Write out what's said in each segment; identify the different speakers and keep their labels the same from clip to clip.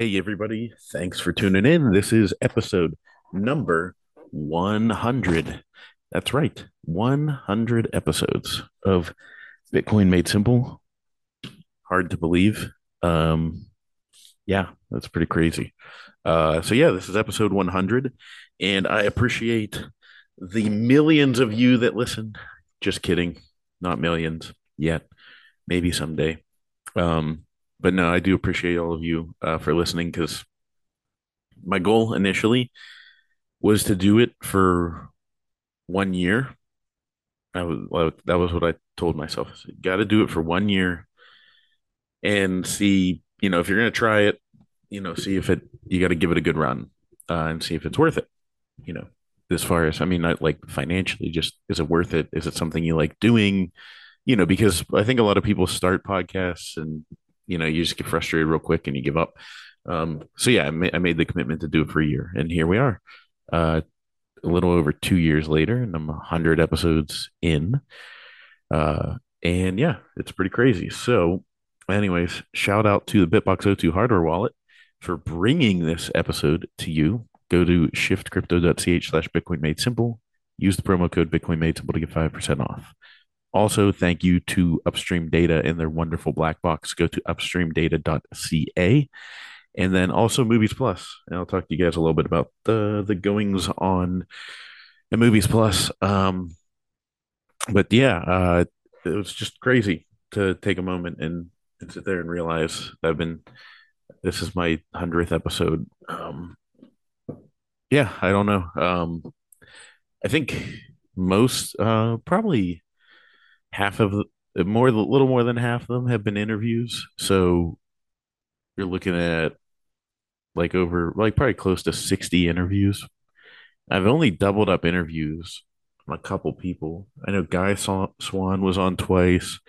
Speaker 1: Hey, everybody. Thanks for tuning in. This is episode number 100. That's right. 100 episodes of Bitcoin Made Simple. Hard to believe. Um, yeah, that's pretty crazy. Uh, so, yeah, this is episode 100. And I appreciate the millions of you that listen. Just kidding. Not millions yet. Maybe someday. Um, but no, I do appreciate all of you uh, for listening because my goal initially was to do it for one year. I was that was what I told myself. Got to do it for one year and see, you know, if you're going to try it, you know, see if it you got to give it a good run uh, and see if it's worth it. You know, as far as I mean, not like financially, just is it worth it? Is it something you like doing? You know, because I think a lot of people start podcasts and you know you just get frustrated real quick and you give up. Um, so yeah, I, ma- I made the commitment to do it for a year, and here we are, uh, a little over two years later, and I'm hundred episodes in. Uh, and yeah, it's pretty crazy. So, anyways, shout out to the BitBox02 hardware wallet for bringing this episode to you. Go to shiftcrypto.ch slash Bitcoin made simple. Use the promo code Bitcoin made simple to get 5% off. Also, thank you to Upstream Data and their wonderful black box. Go to upstreamdata.ca. And then also Movies Plus. And I'll talk to you guys a little bit about the the goings on at Movies Plus. Um, but yeah, uh, it was just crazy to take a moment and, and sit there and realize I've been this is my hundredth episode. Um, yeah, I don't know. Um, I think most, uh, probably half of the more, a little more than half of them have been interviews. So you're looking at like over, like probably close to 60 interviews. I've only doubled up interviews on a couple people. I know Guy Swan was on twice.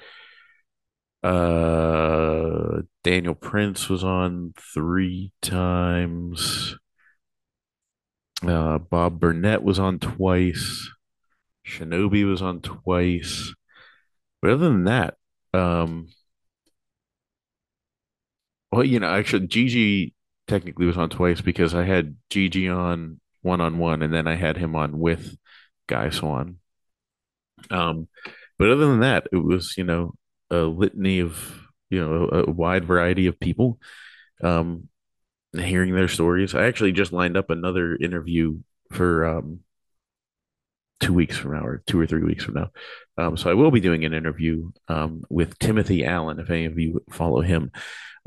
Speaker 1: Uh, Daniel Prince was on three times. Uh, Bob Burnett was on twice. Shinobi was on twice. But other than that, um, well, you know, actually, Gigi technically was on twice because I had Gigi on one on one, and then I had him on with Guy Swan. Um, but other than that, it was you know a litany of you know a, a wide variety of people. Um, hearing their stories. I actually just lined up another interview for um, two weeks from now, or two or three weeks from now. Um, so I will be doing an interview um, with Timothy Allen. If any of you follow him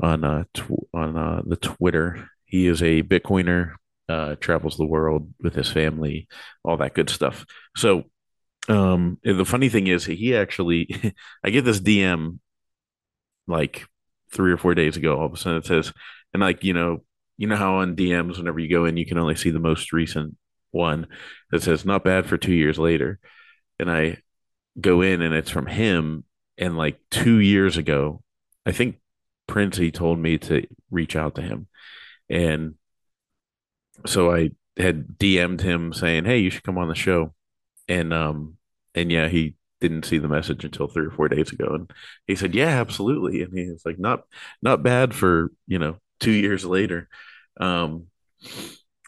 Speaker 1: on uh, tw- on uh, the Twitter, he is a Bitcoiner, uh, travels the world with his family, all that good stuff. So um, the funny thing is, he actually, I get this DM like three or four days ago. All of a sudden, it says, and like you know, you know how on DMs, whenever you go in, you can only see the most recent one that says not bad for two years later. And I go in and it's from him. And like two years ago, I think Princey told me to reach out to him. And so I had DM'd him saying, Hey, you should come on the show. And um and yeah, he didn't see the message until three or four days ago. And he said, Yeah, absolutely. And he was like, not not bad for, you know, two years later. Um,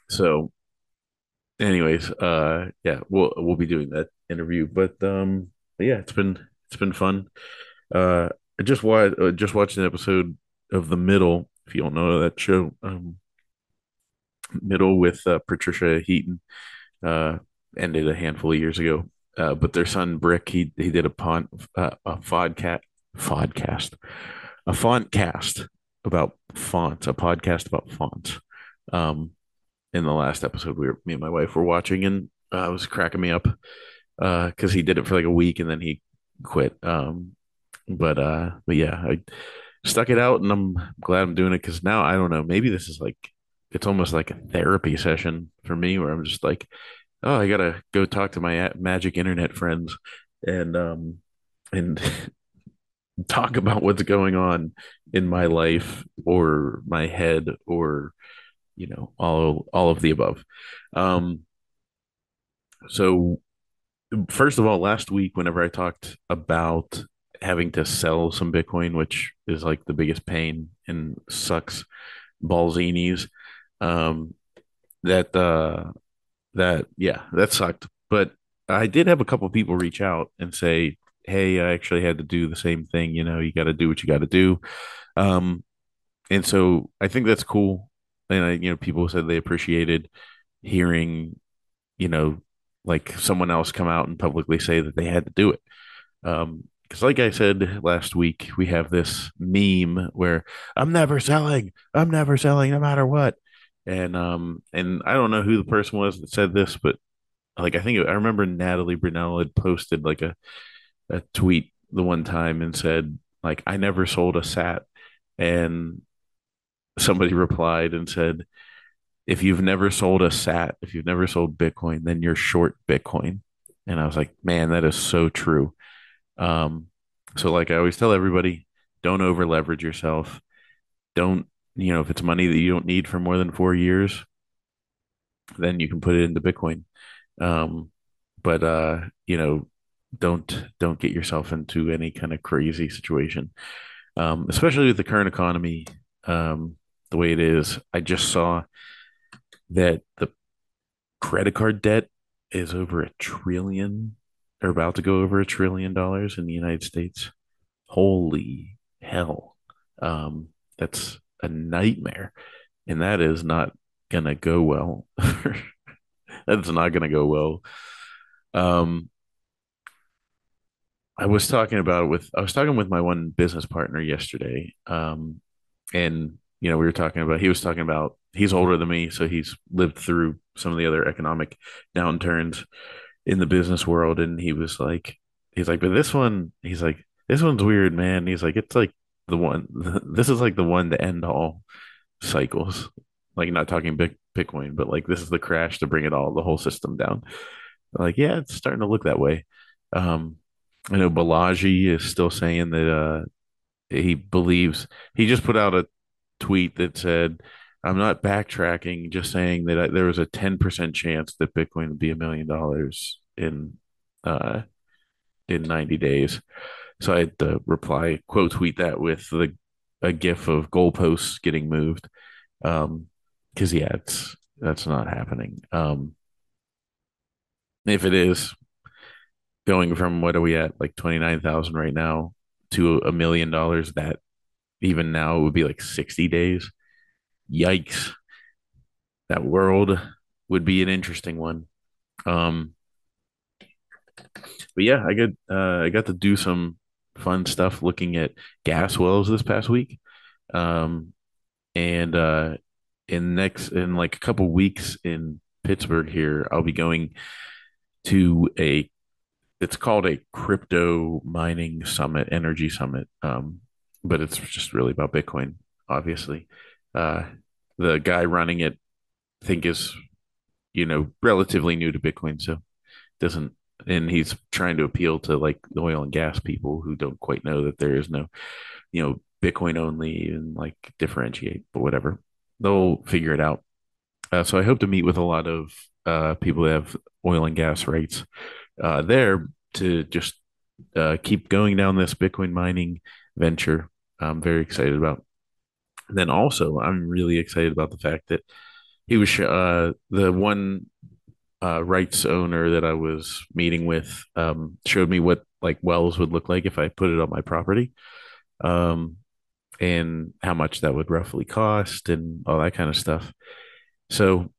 Speaker 1: so, anyways, uh, yeah, we'll we'll be doing that interview, but um, yeah, it's been it's been fun. Uh, I just watched uh, just watched an episode of The Middle. If you don't know that show, um, Middle with uh, Patricia Heaton, uh, ended a handful of years ago. Uh, but their son Brick, he he did a pon uh, a podcast podcast a font cast about fonts, a podcast about fonts. Um, in the last episode, we were me and my wife were watching, and uh, it was cracking me up because uh, he did it for like a week and then he quit. Um, but uh, but yeah, I stuck it out, and I'm glad I'm doing it because now I don't know. Maybe this is like it's almost like a therapy session for me, where I'm just like, oh, I gotta go talk to my magic internet friends and um and talk about what's going on in my life or my head or you know all all of the above um so first of all last week whenever i talked about having to sell some bitcoin which is like the biggest pain and sucks Balzinis. Um, that uh, that yeah, that sucked. But I did have a couple people reach out and say, "Hey, I actually had to do the same thing. You know, you got to do what you got to do." Um, and so I think that's cool. And I, you know, people said they appreciated hearing, you know, like someone else come out and publicly say that they had to do it. Um, because like I said last week, we have this meme where I'm never selling, I'm never selling no matter what. And um and I don't know who the person was that said this, but like I think I remember Natalie Brunell had posted like a, a tweet the one time and said like I never sold a sat and somebody replied and said if you've never sold a sat, if you've never sold Bitcoin, then you're short Bitcoin. And I was like, man, that is so true. Um, so like I always tell everybody, don't over leverage yourself. Don't, you know, if it's money that you don't need for more than four years, then you can put it into Bitcoin. Um, but uh, you know, don't don't get yourself into any kind of crazy situation. Um, especially with the current economy, um, the way it is. I just saw that the credit card debt is over a trillion or about to go over a trillion dollars in the United States. Holy hell. Um, that's a nightmare. And that is not gonna go well. That's not gonna go well. Um, I was talking about it with I was talking with my one business partner yesterday. Um, and you know, we were talking about he was talking about he's older than me, so he's lived through some of the other economic downturns in the business world, and he was like, he's like, but this one, he's like, this one's weird, man. He's like, it's like the one, this is like the one to end all cycles. Like not talking big Bitcoin, but like this is the crash to bring it all, the whole system down. Like, yeah, it's starting to look that way. Um, I know Balaji is still saying that uh he believes he just put out a tweet that said, I'm not backtracking, just saying that I, there was a 10% chance that Bitcoin would be a million dollars in uh in 90 days. So I had to reply, quote tweet that with the a gif of goalposts getting moved. Um, because yeah, it's that's not happening. Um, if it is going from what are we at like 29,000 right now to a million dollars, that even now it would be like 60 days. Yikes. That world would be an interesting one. Um, but yeah, I got uh, I got to do some fun stuff looking at gas wells this past week. Um, and uh, in next in like a couple weeks in Pittsburgh here, I'll be going to a it's called a crypto mining summit, energy summit. Um, but it's just really about Bitcoin, obviously. Uh, the guy running it, I think, is you know relatively new to Bitcoin, so doesn't, and he's trying to appeal to like the oil and gas people who don't quite know that there is no, you know, Bitcoin only and like differentiate, but whatever, they'll figure it out. Uh, so I hope to meet with a lot of uh, people that have oil and gas rights uh, there to just uh, keep going down this Bitcoin mining venture. I'm very excited about. And then also, I'm really excited about the fact that he was uh, the one uh, rights owner that I was meeting with um, showed me what like wells would look like if I put it on my property, um, and how much that would roughly cost and all that kind of stuff. So,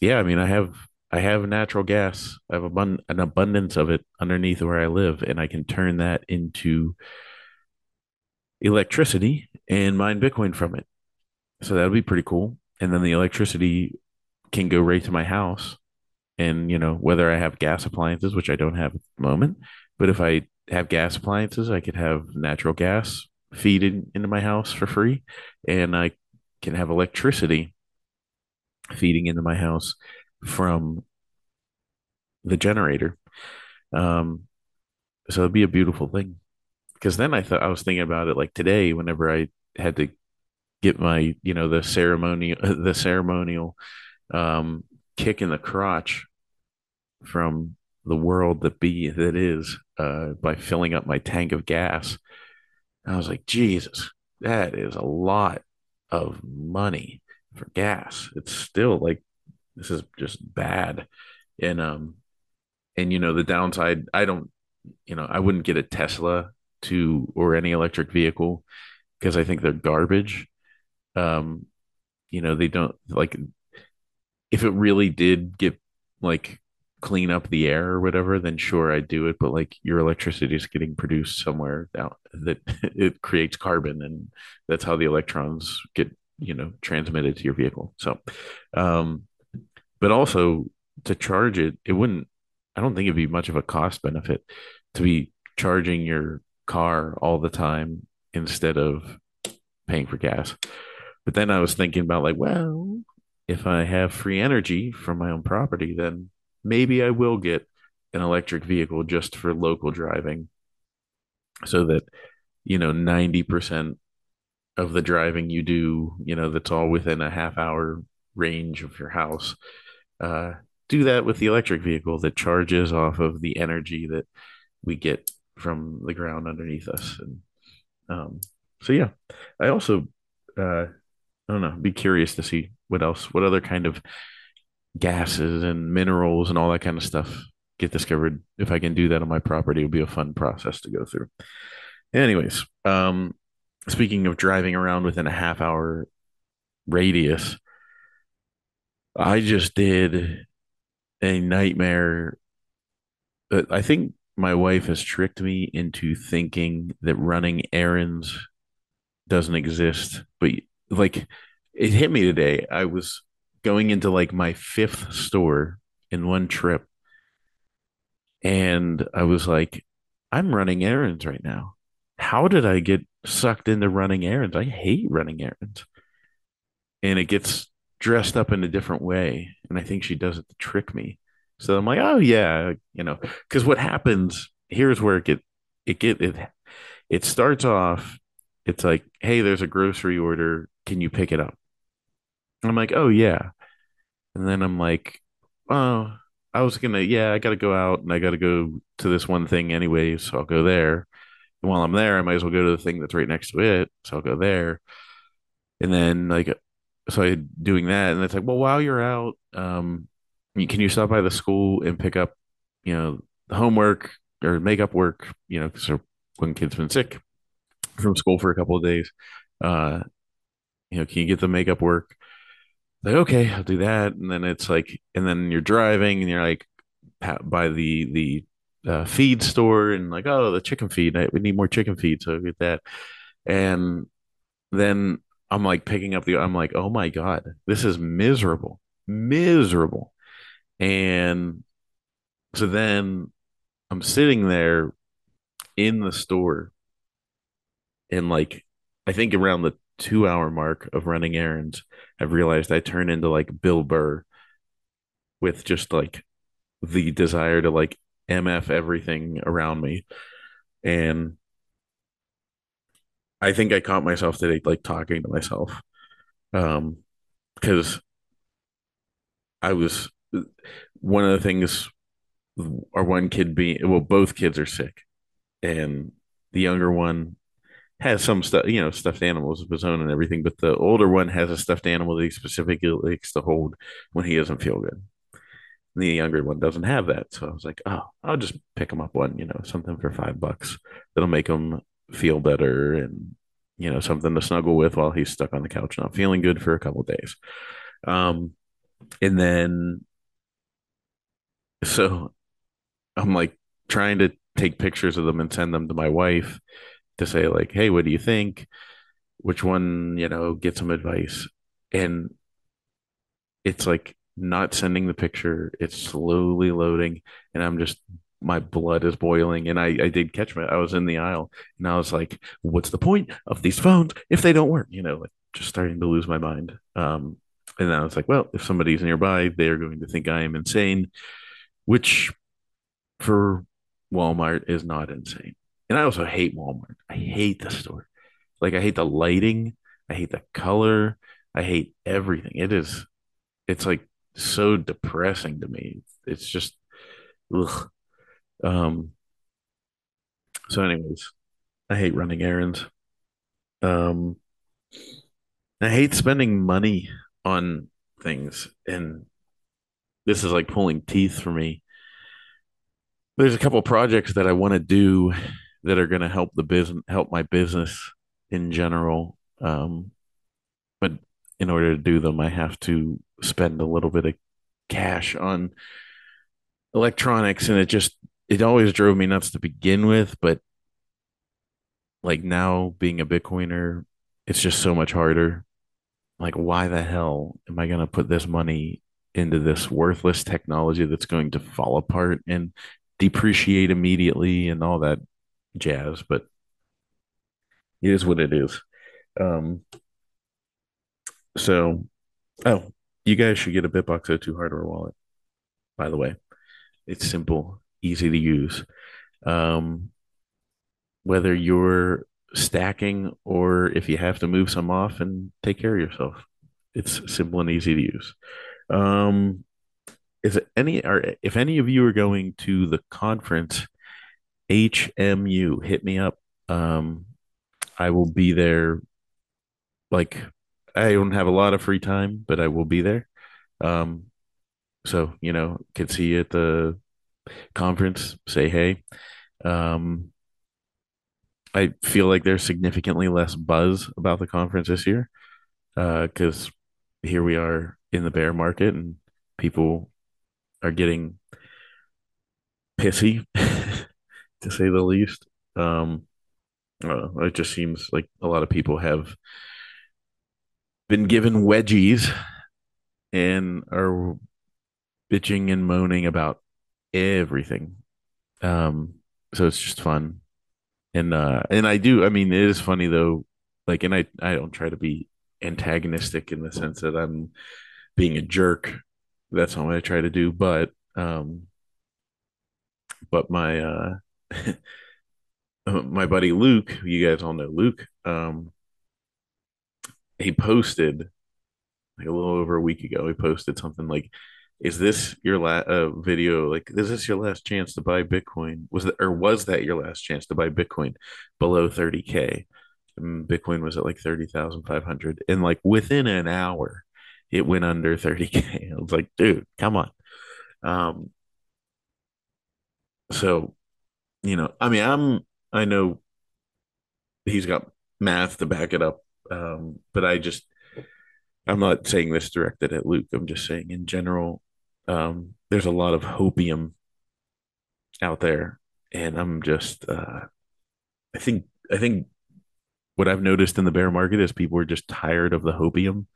Speaker 1: yeah, I mean, I have I have natural gas. I have abund- an abundance of it underneath where I live, and I can turn that into electricity and mine Bitcoin from it. So that'll be pretty cool. And then the electricity can go right to my house. And, you know, whether I have gas appliances, which I don't have at the moment, but if I have gas appliances, I could have natural gas feeding into my house for free. And I can have electricity feeding into my house from the generator. Um, so it'd be a beautiful thing. Because then I thought I was thinking about it like today, whenever I had to get my, you know, the ceremonial, the ceremonial um, kick in the crotch from the world that be that is uh, by filling up my tank of gas. I was like, Jesus, that is a lot of money. for gas. It's still like this is just bad. And um and you know the downside, I don't, you know, I wouldn't get a Tesla to or any electric vehicle because I think they're garbage. Um, you know, they don't like if it really did get like clean up the air or whatever, then sure I'd do it. But like your electricity is getting produced somewhere out that it creates carbon and that's how the electrons get, you know, transmitted to your vehicle. So um but also to charge it, it wouldn't I don't think it'd be much of a cost benefit to be charging your car all the time instead of paying for gas. But then I was thinking about like, well, if I have free energy from my own property, then maybe I will get an electric vehicle just for local driving so that, you know, 90% of the driving you do, you know, that's all within a half hour range of your house. Uh, do that with the electric vehicle that charges off of the energy that we get from the ground underneath us. And um, so, yeah, I also, uh, I don't know, be curious to see what else, what other kind of gases and minerals and all that kind of stuff get discovered. If I can do that on my property, it'll be a fun process to go through. Anyways, um, speaking of driving around within a half hour radius, I just did a nightmare. I think my wife has tricked me into thinking that running errands doesn't exist, but like it hit me today. I was going into like my fifth store in one trip, and I was like, I'm running errands right now. How did I get sucked into running errands? I hate running errands. And it gets dressed up in a different way. And I think she does it to trick me. So I'm like, oh yeah, you know, because what happens here's where it get it get it it starts off. It's like, hey, there's a grocery order. Can you pick it up? And I'm like, oh yeah. And then I'm like, oh, I was gonna, yeah, I gotta go out and I gotta go to this one thing anyway, so I'll go there. And while I'm there, I might as well go to the thing that's right next to it, so I'll go there. And then like, so I doing that, and it's like, well, while you're out, um, can you stop by the school and pick up, you know, the homework or makeup work, you know, because when kids been sick from school for a couple of days, uh, you know, can you get the makeup work? like okay i'll do that. And then it's like and then you're driving and you're like by the the uh, feed store and like oh the chicken feed. We need more chicken feed so I get that. And then i'm like picking up the i'm like oh my god this is miserable miserable and so then i'm sitting there in the store and like i think around the two hour mark of running errands, I've realized I turn into like Bill Burr with just like the desire to like MF everything around me. And I think I caught myself today like talking to myself. Um, because I was one of the things our one kid being well, both kids are sick, and the younger one has some stuff, you know, stuffed animals of his own and everything, but the older one has a stuffed animal that he specifically likes to hold when he doesn't feel good. And the younger one doesn't have that. So I was like, oh, I'll just pick him up one, you know, something for five bucks that'll make him feel better and, you know, something to snuggle with while he's stuck on the couch not feeling good for a couple days. Um, and then, so I'm like trying to take pictures of them and send them to my wife to say like, "Hey, what do you think? Which one, you know, get some advice?" And it's like not sending the picture. It's slowly loading, and I'm just my blood is boiling. And I I did catch me. I was in the aisle, and I was like, "What's the point of these phones if they don't work?" You know, like just starting to lose my mind. Um, and then I was like, "Well, if somebody's nearby, they are going to think I am insane," which for Walmart is not insane. And I also hate Walmart. I hate the store. Like I hate the lighting. I hate the color. I hate everything. It is. It's like so depressing to me. It's just. Ugh. Um. So, anyways, I hate running errands. Um. I hate spending money on things, and this is like pulling teeth for me. There's a couple projects that I want to do that are going to help the business, help my business in general. Um, but in order to do them, I have to spend a little bit of cash on electronics, and it just it always drove me nuts to begin with. But like now, being a Bitcoiner, it's just so much harder. Like, why the hell am I going to put this money into this worthless technology that's going to fall apart and depreciate immediately and all that jazz? But it is what it is. Um, so, oh, you guys should get a BitBox02 hardware wallet, by the way. It's simple, easy to use. Um, whether you're stacking or if you have to move some off and take care of yourself, it's simple and easy to use. Um, is it any or if any of you are going to the conference, HMU, hit me up. Um, I will be there. Like, I don't have a lot of free time, but I will be there. Um, so you know, can see you at the conference. Say hey. Um, I feel like there's significantly less buzz about the conference this year uh, because uh, here we are in the bear market and people are getting pissy, to say the least. Um, uh, it just seems like a lot of people have been given wedgies and are bitching and moaning about everything. Um, so it's just fun and uh and I do I mean it is funny though like and I I don't try to be antagonistic in the sense that I'm being a jerk that's not what I try to do but um but my uh my buddy Luke you guys all know Luke um he posted like a little over a week ago he posted something like is this your last uh, video? Like, is this your last chance to buy Bitcoin? Was that or was that your last chance to buy Bitcoin below 30k? And Bitcoin was at like 30,500, and like within an hour, it went under 30k. I was like, dude, come on. Um, so you know, I mean, I'm I know he's got math to back it up, um, but I just I'm not saying this directed at Luke. I'm just saying in general, um, there's a lot of hopium out there, and I'm just uh, I think I think what I've noticed in the bear market is people are just tired of the hopium.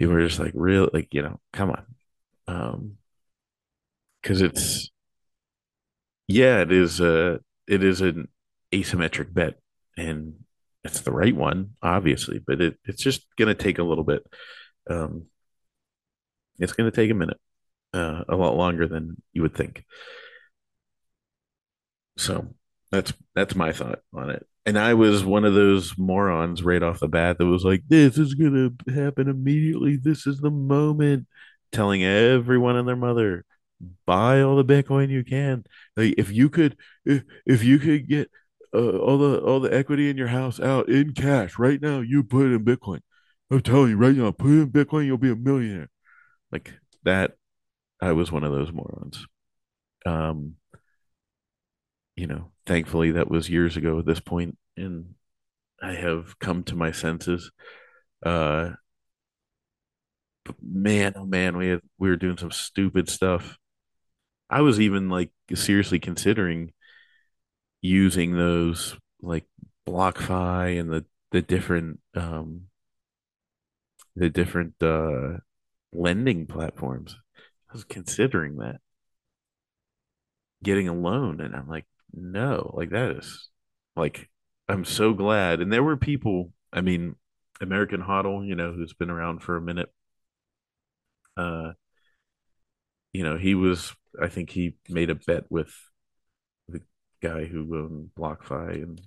Speaker 1: People are just like real like you know come on, um, because it's yeah it is a it is an asymmetric bet and it's the right one obviously, but it it's just gonna take a little bit. Um, it's gonna take a minute uh, a lot longer than you would think. So that's that's my thought on it. And I was one of those morons right off the bat that was like, "This is gonna happen immediately. This is the moment." Telling everyone and their mother, buy all the Bitcoin you can. Like if you could, if, if you could get uh, all the all the equity in your house out in cash right now, you put it in Bitcoin. I'm telling you right now, put it in Bitcoin, you'll be a millionaire. Like that I was one of those morons. Um, you know, thankfully that was years ago at this point, and I have come to my senses. Uh, man, oh man, we had we were doing some stupid stuff. I was even like seriously considering using those like BlockFi and the the different um the different uh lending platforms. I was considering that getting a loan, and I'm like, no, like that is like I'm so glad. And there were people, I mean, American Hodl, you know, who's been around for a minute. Uh, you know, he was. I think he made a bet with the guy who owned BlockFi and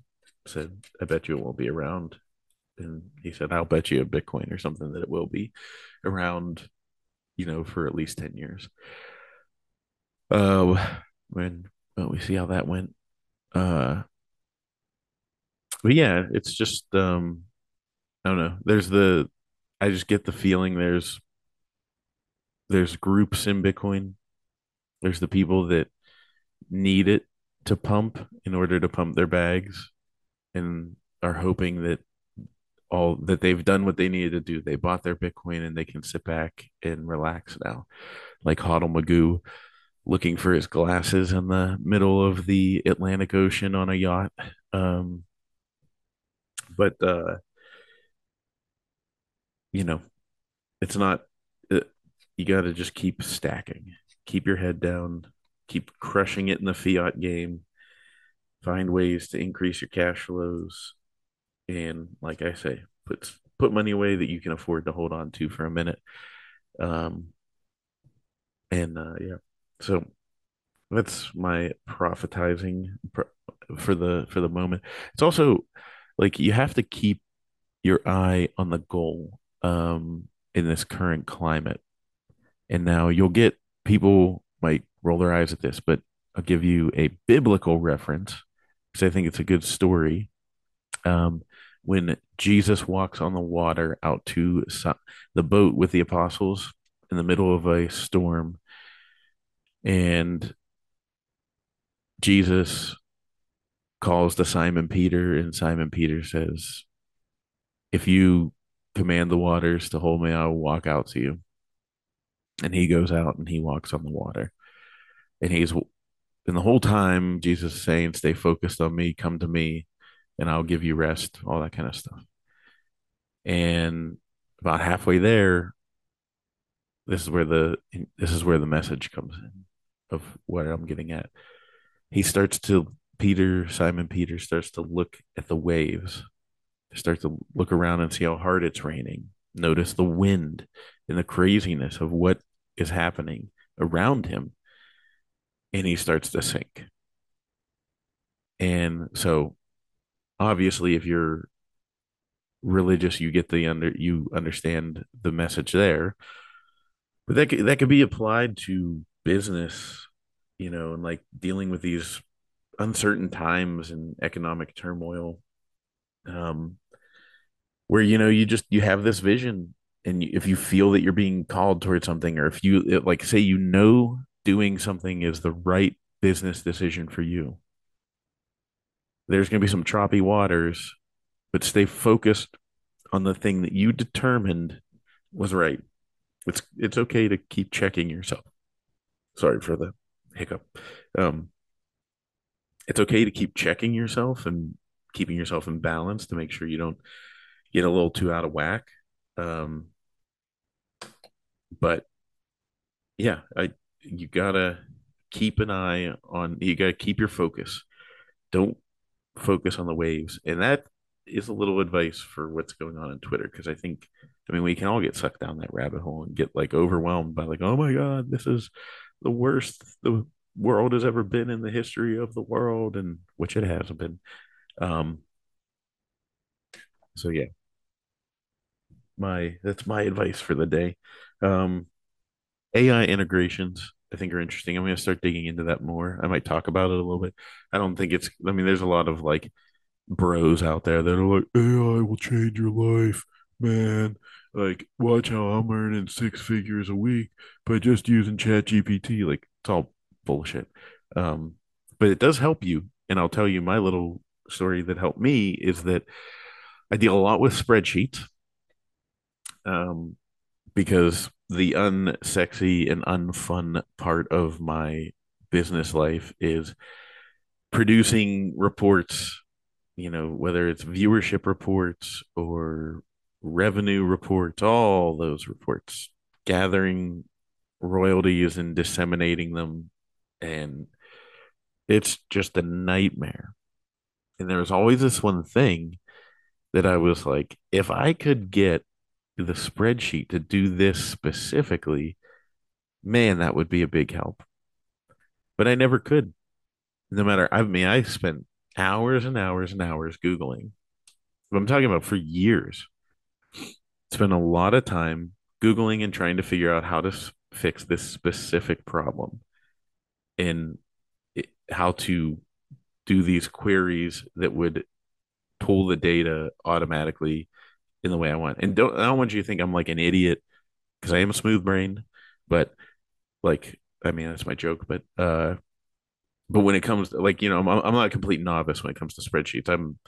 Speaker 1: said, "I bet you it won't be around." And he said, "I'll bet you a Bitcoin or something that it will be around you know, for at least 10 years. Uh, when well, we see how that went. Uh, but yeah, it's just, um, I don't know. There's the, I just get the feeling there's there's groups in Bitcoin. There's the people that need it to pump in order to pump their bags and are hoping that all that they've done what they needed to do. They bought their Bitcoin and they can sit back and relax now. Like Hodl Magoo looking for his glasses in the middle of the Atlantic Ocean on a yacht. Um, but uh, you know, it's not. It, you got to just keep stacking, keep your head down, keep crushing it in the fiat game. Find ways to increase your cash flows, and like I say, put put money away that you can afford to hold on to for a minute. Um, and uh, yeah, so that's my prophetizing for the for the moment. It's also like you have to keep your eye on the goal um, in this current climate. And now you'll get people might roll their eyes at this, but I'll give you a biblical reference because I think it's a good story. Um, when Jesus walks on the water out to the boat with the apostles in the middle of a storm, and Jesus calls to Simon Peter, and Simon Peter says, If you command the waters to hold me, I will walk out to you. And he goes out and he walks on the water. And he's, and the whole time, Jesus is saying, Stay focused on me, come to me, and I'll give you rest, all that kind of stuff. And about halfway there, this is where the this is where the message comes in of what I'm getting at. He starts to Peter, Simon Peter starts to look at the waves start to look around and see how hard it's raining. Notice the wind and the craziness of what is happening around him. And he starts to sink. And so obviously if you're religious, you get the under you understand the message there. But that could, that could be applied to business, you know, and like dealing with these uncertain times and economic turmoil. Um, where you know you just you have this vision and if you feel that you're being called towards something or if you like say you know doing something is the right business decision for you there's going to be some choppy waters but stay focused on the thing that you determined was right it's it's okay to keep checking yourself sorry for the hiccup um it's okay to keep checking yourself and keeping yourself in balance to make sure you don't get a little too out of whack. Um, but yeah, I you gotta keep an eye on. You gotta keep your focus. Don't focus on the waves, and that is a little advice for what's going on in Twitter because I think I mean we can all get sucked down that rabbit hole and get like overwhelmed by like oh my god this is the worst the world has ever been in the history of the world and which it hasn't been um so yeah my that's my advice for the day. Um, AI integrations I think are interesting. I'm going to start digging into that more. I might talk about it a little bit. I don't think it's. I mean, there's a lot of like bros out there that are like AI will change your life, man. Like, watch how I'm earning six figures a week by just using Chat GPT. Like, it's all bullshit. Um, but it does help you. And I'll tell you my little story that helped me is that I deal a lot with spreadsheets um, because the unsexy and unfun part of my business life is producing reports, you know, whether it's viewership reports or revenue reports, all those reports, gathering royalties and disseminating them. And it's just a nightmare. And there was always this one thing that I was like, if I could get the spreadsheet to do this specifically, man, that would be a big help. But I never could. No matter, I mean, I spent hours and hours and hours Googling. I'm talking about for years. Spent a lot of time Googling and trying to figure out how to fix this specific problem and how to do these queries that would pull the data automatically in the way I want. And don't I don't want you to think I'm like an idiot because I am a smooth brain, but like I mean that's my joke, but uh but when it comes to like you know I'm I'm not a complete novice when it comes to spreadsheets. I'm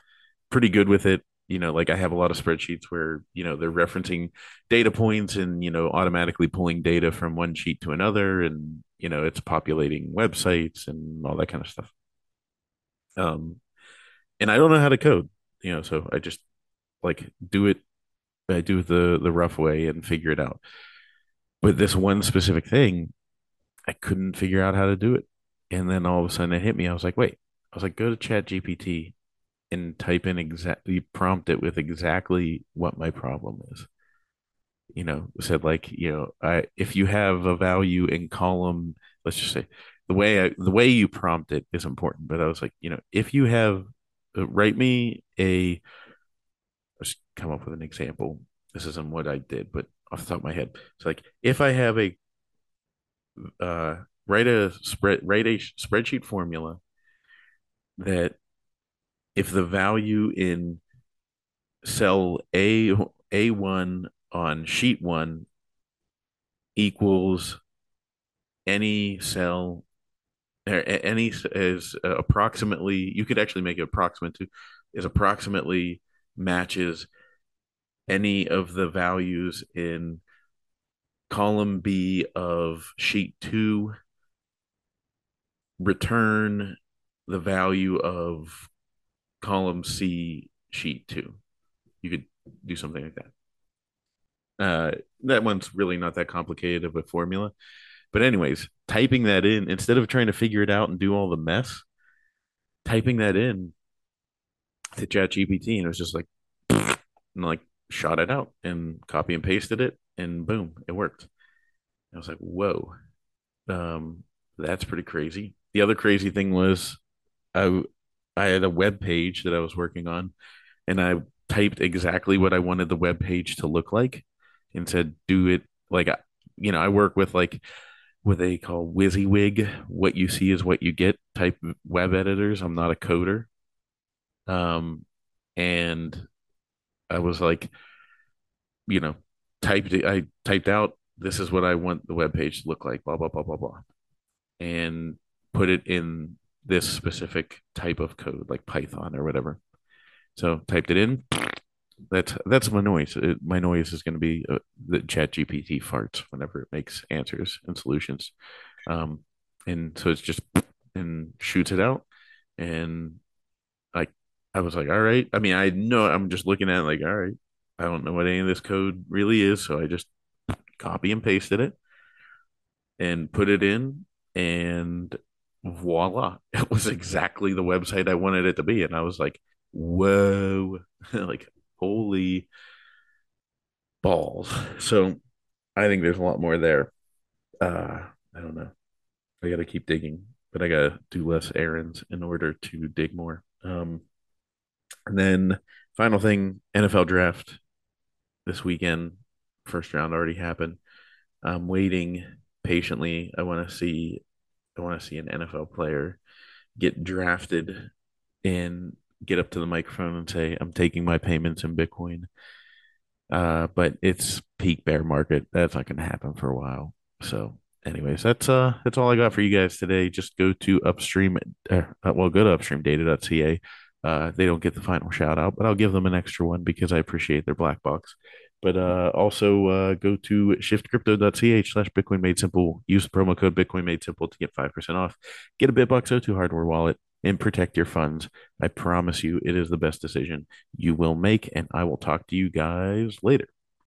Speaker 1: pretty good with it. You know, like I have a lot of spreadsheets where, you know, they're referencing data points and, you know, automatically pulling data from one sheet to another and, you know, it's populating websites and all that kind of stuff. Um and I don't know how to code, you know, so I just like do it I do it the the rough way and figure it out. But this one specific thing, I couldn't figure out how to do it. And then all of a sudden it hit me. I was like, wait, I was like, go to Chat GPT and type in exactly prompt it with exactly what my problem is. You know, said like, you know, I if you have a value in column, let's just say the way I, the way you prompt it is important. But I was like, you know, if you have uh, write me a let's come up with an example. This isn't what I did, but off the top of my head, it's like if I have a uh, write a spread write a spreadsheet formula that if the value in cell A A1 on sheet 1 equals any cell or any is approximately you could actually make it approximate to is approximately matches any of the values in column B of sheet 2 return the value of column C, sheet two. You could do something like that. Uh, that one's really not that complicated of a formula. But, anyways, typing that in instead of trying to figure it out and do all the mess, typing that in to Chat GPT, and it was just like, and like shot it out and copy and pasted it, and boom, it worked. I was like, whoa, um, that's pretty crazy. The other crazy thing was I I had a web page that I was working on, and I typed exactly what I wanted the web page to look like, and said, "Do it like you know." I work with like what they call WYSIWYG. What you see is what you get type web editors. I'm not a coder, um, and I was like, you know, typed I typed out this is what I want the web page to look like. Blah blah blah blah blah, and put it in this specific type of code, like Python or whatever. So typed it in. That's that's my noise. It, my noise is going to be uh, the Chat GPT farts whenever it makes answers and solutions, um, and so it's just and shoots it out, and like I was like, all right. I mean, I know I'm just looking at like, all right. I don't know what any of this code really is, so I just copy and pasted it and put it in, and voila, it was exactly the website I wanted it to be. And I was like, whoa, like, holy balls. So I think there's a lot more there. Uh, I don't know. I got to keep digging, but I got to do less errands in order to dig more. Um, and then final thing, NFL draft this weekend. First round already happened. I'm waiting patiently. I want to see I want to see an NFL player get drafted and get up to the microphone and say, I'm taking my payments in Bitcoin. Uh, but it's peak bear market. That's not going to happen for a while. So, anyways, that's uh, that's all I got for you guys today. Just go to upstream, uh, well, go to upstreamdata.ca. Uh, they don't get the final shout out, but I'll give them an extra one because I appreciate their black box. But uh, also uh, go to shiftcrypto.ch slash Bitcoin Made Simple. Use the promo code Bitcoin Made Simple to get 5% off. Get a BitBox02 hardware wallet and protect your funds. I promise you, it is the best decision you will make. And I will talk to you guys later.